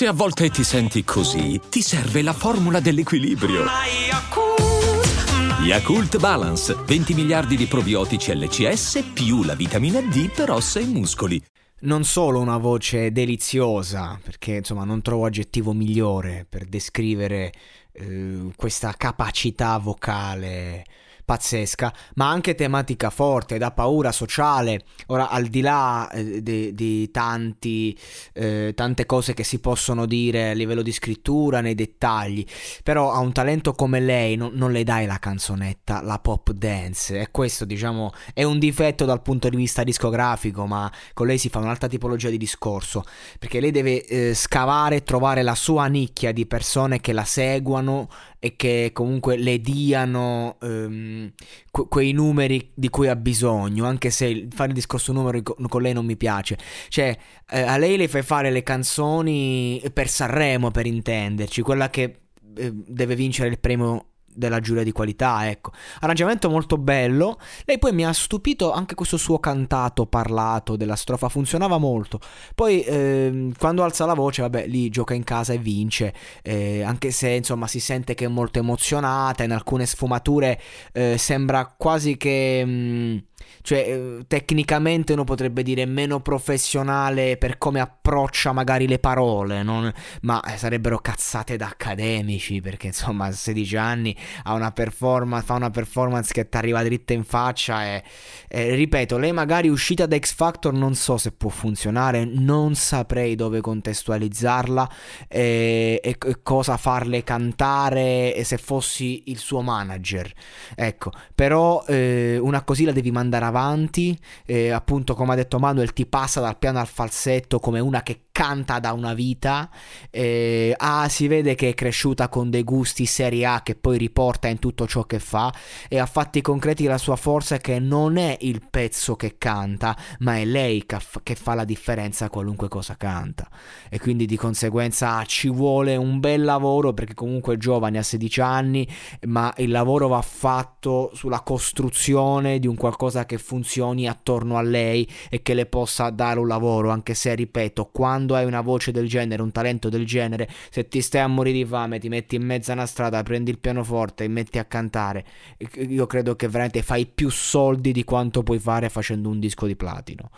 Se a volte ti senti così, ti serve la formula dell'equilibrio. Yakult Balance, 20 miliardi di probiotici LCS più la vitamina D per ossa e muscoli. Non solo una voce deliziosa, perché insomma non trovo aggettivo migliore per descrivere eh, questa capacità vocale pazzesca, ma anche tematica forte, da paura sociale. Ora, al di là eh, di, tanti, eh, tante cose che si possono dire a livello di scrittura, nei dettagli, però a un talento come lei non, non le dai la canzonetta, la pop dance. E questo, diciamo, è un difetto dal punto di vista discografico, ma con lei si fa un'altra tipologia di discorso, perché lei deve eh, scavare e trovare la sua nicchia di persone che la seguano e che comunque le diano ehm, que- quei numeri di cui ha bisogno, anche se fare il discorso numeri co- con lei non mi piace. Cioè, eh, a lei le fai fare le canzoni per Sanremo, per intenderci, quella che eh, deve vincere il premio della giuria di qualità, ecco. Arrangiamento molto bello. Lei poi mi ha stupito anche questo suo cantato parlato della strofa, funzionava molto. Poi ehm, quando alza la voce, vabbè, lì gioca in casa e vince, eh, anche se insomma si sente che è molto emozionata, in alcune sfumature eh, sembra quasi che... Mh, mm, cioè eh, tecnicamente uno potrebbe dire meno professionale per come approccia magari le parole, non... ma eh, sarebbero cazzate da accademici perché insomma a 16 anni una fa una performance che ti arriva dritta in faccia e, e ripeto, lei magari uscita da X Factor non so se può funzionare, non saprei dove contestualizzarla e, e, e cosa farle cantare se fossi il suo manager. Ecco, però eh, una così la devi mandare avanti, eh, appunto come ha detto Manuel ti passa dal piano al falsetto come una che canta da una vita, eh, ah, si vede che è cresciuta con dei gusti serie A che poi riporta in tutto ciò che fa e a fatti concreti la sua forza è che non è il pezzo che canta, ma è lei che, che fa la differenza qualunque cosa canta. E quindi di conseguenza ci vuole un bel lavoro perché comunque è giovane, ha 16 anni, ma il lavoro va fatto sulla costruzione di un qualcosa che funzioni attorno a lei e che le possa dare un lavoro, anche se ripeto, quando quando hai una voce del genere, un talento del genere, se ti stai a morire di fame, ti metti in mezzo a una strada, prendi il pianoforte e metti a cantare, io credo che veramente fai più soldi di quanto puoi fare facendo un disco di platino.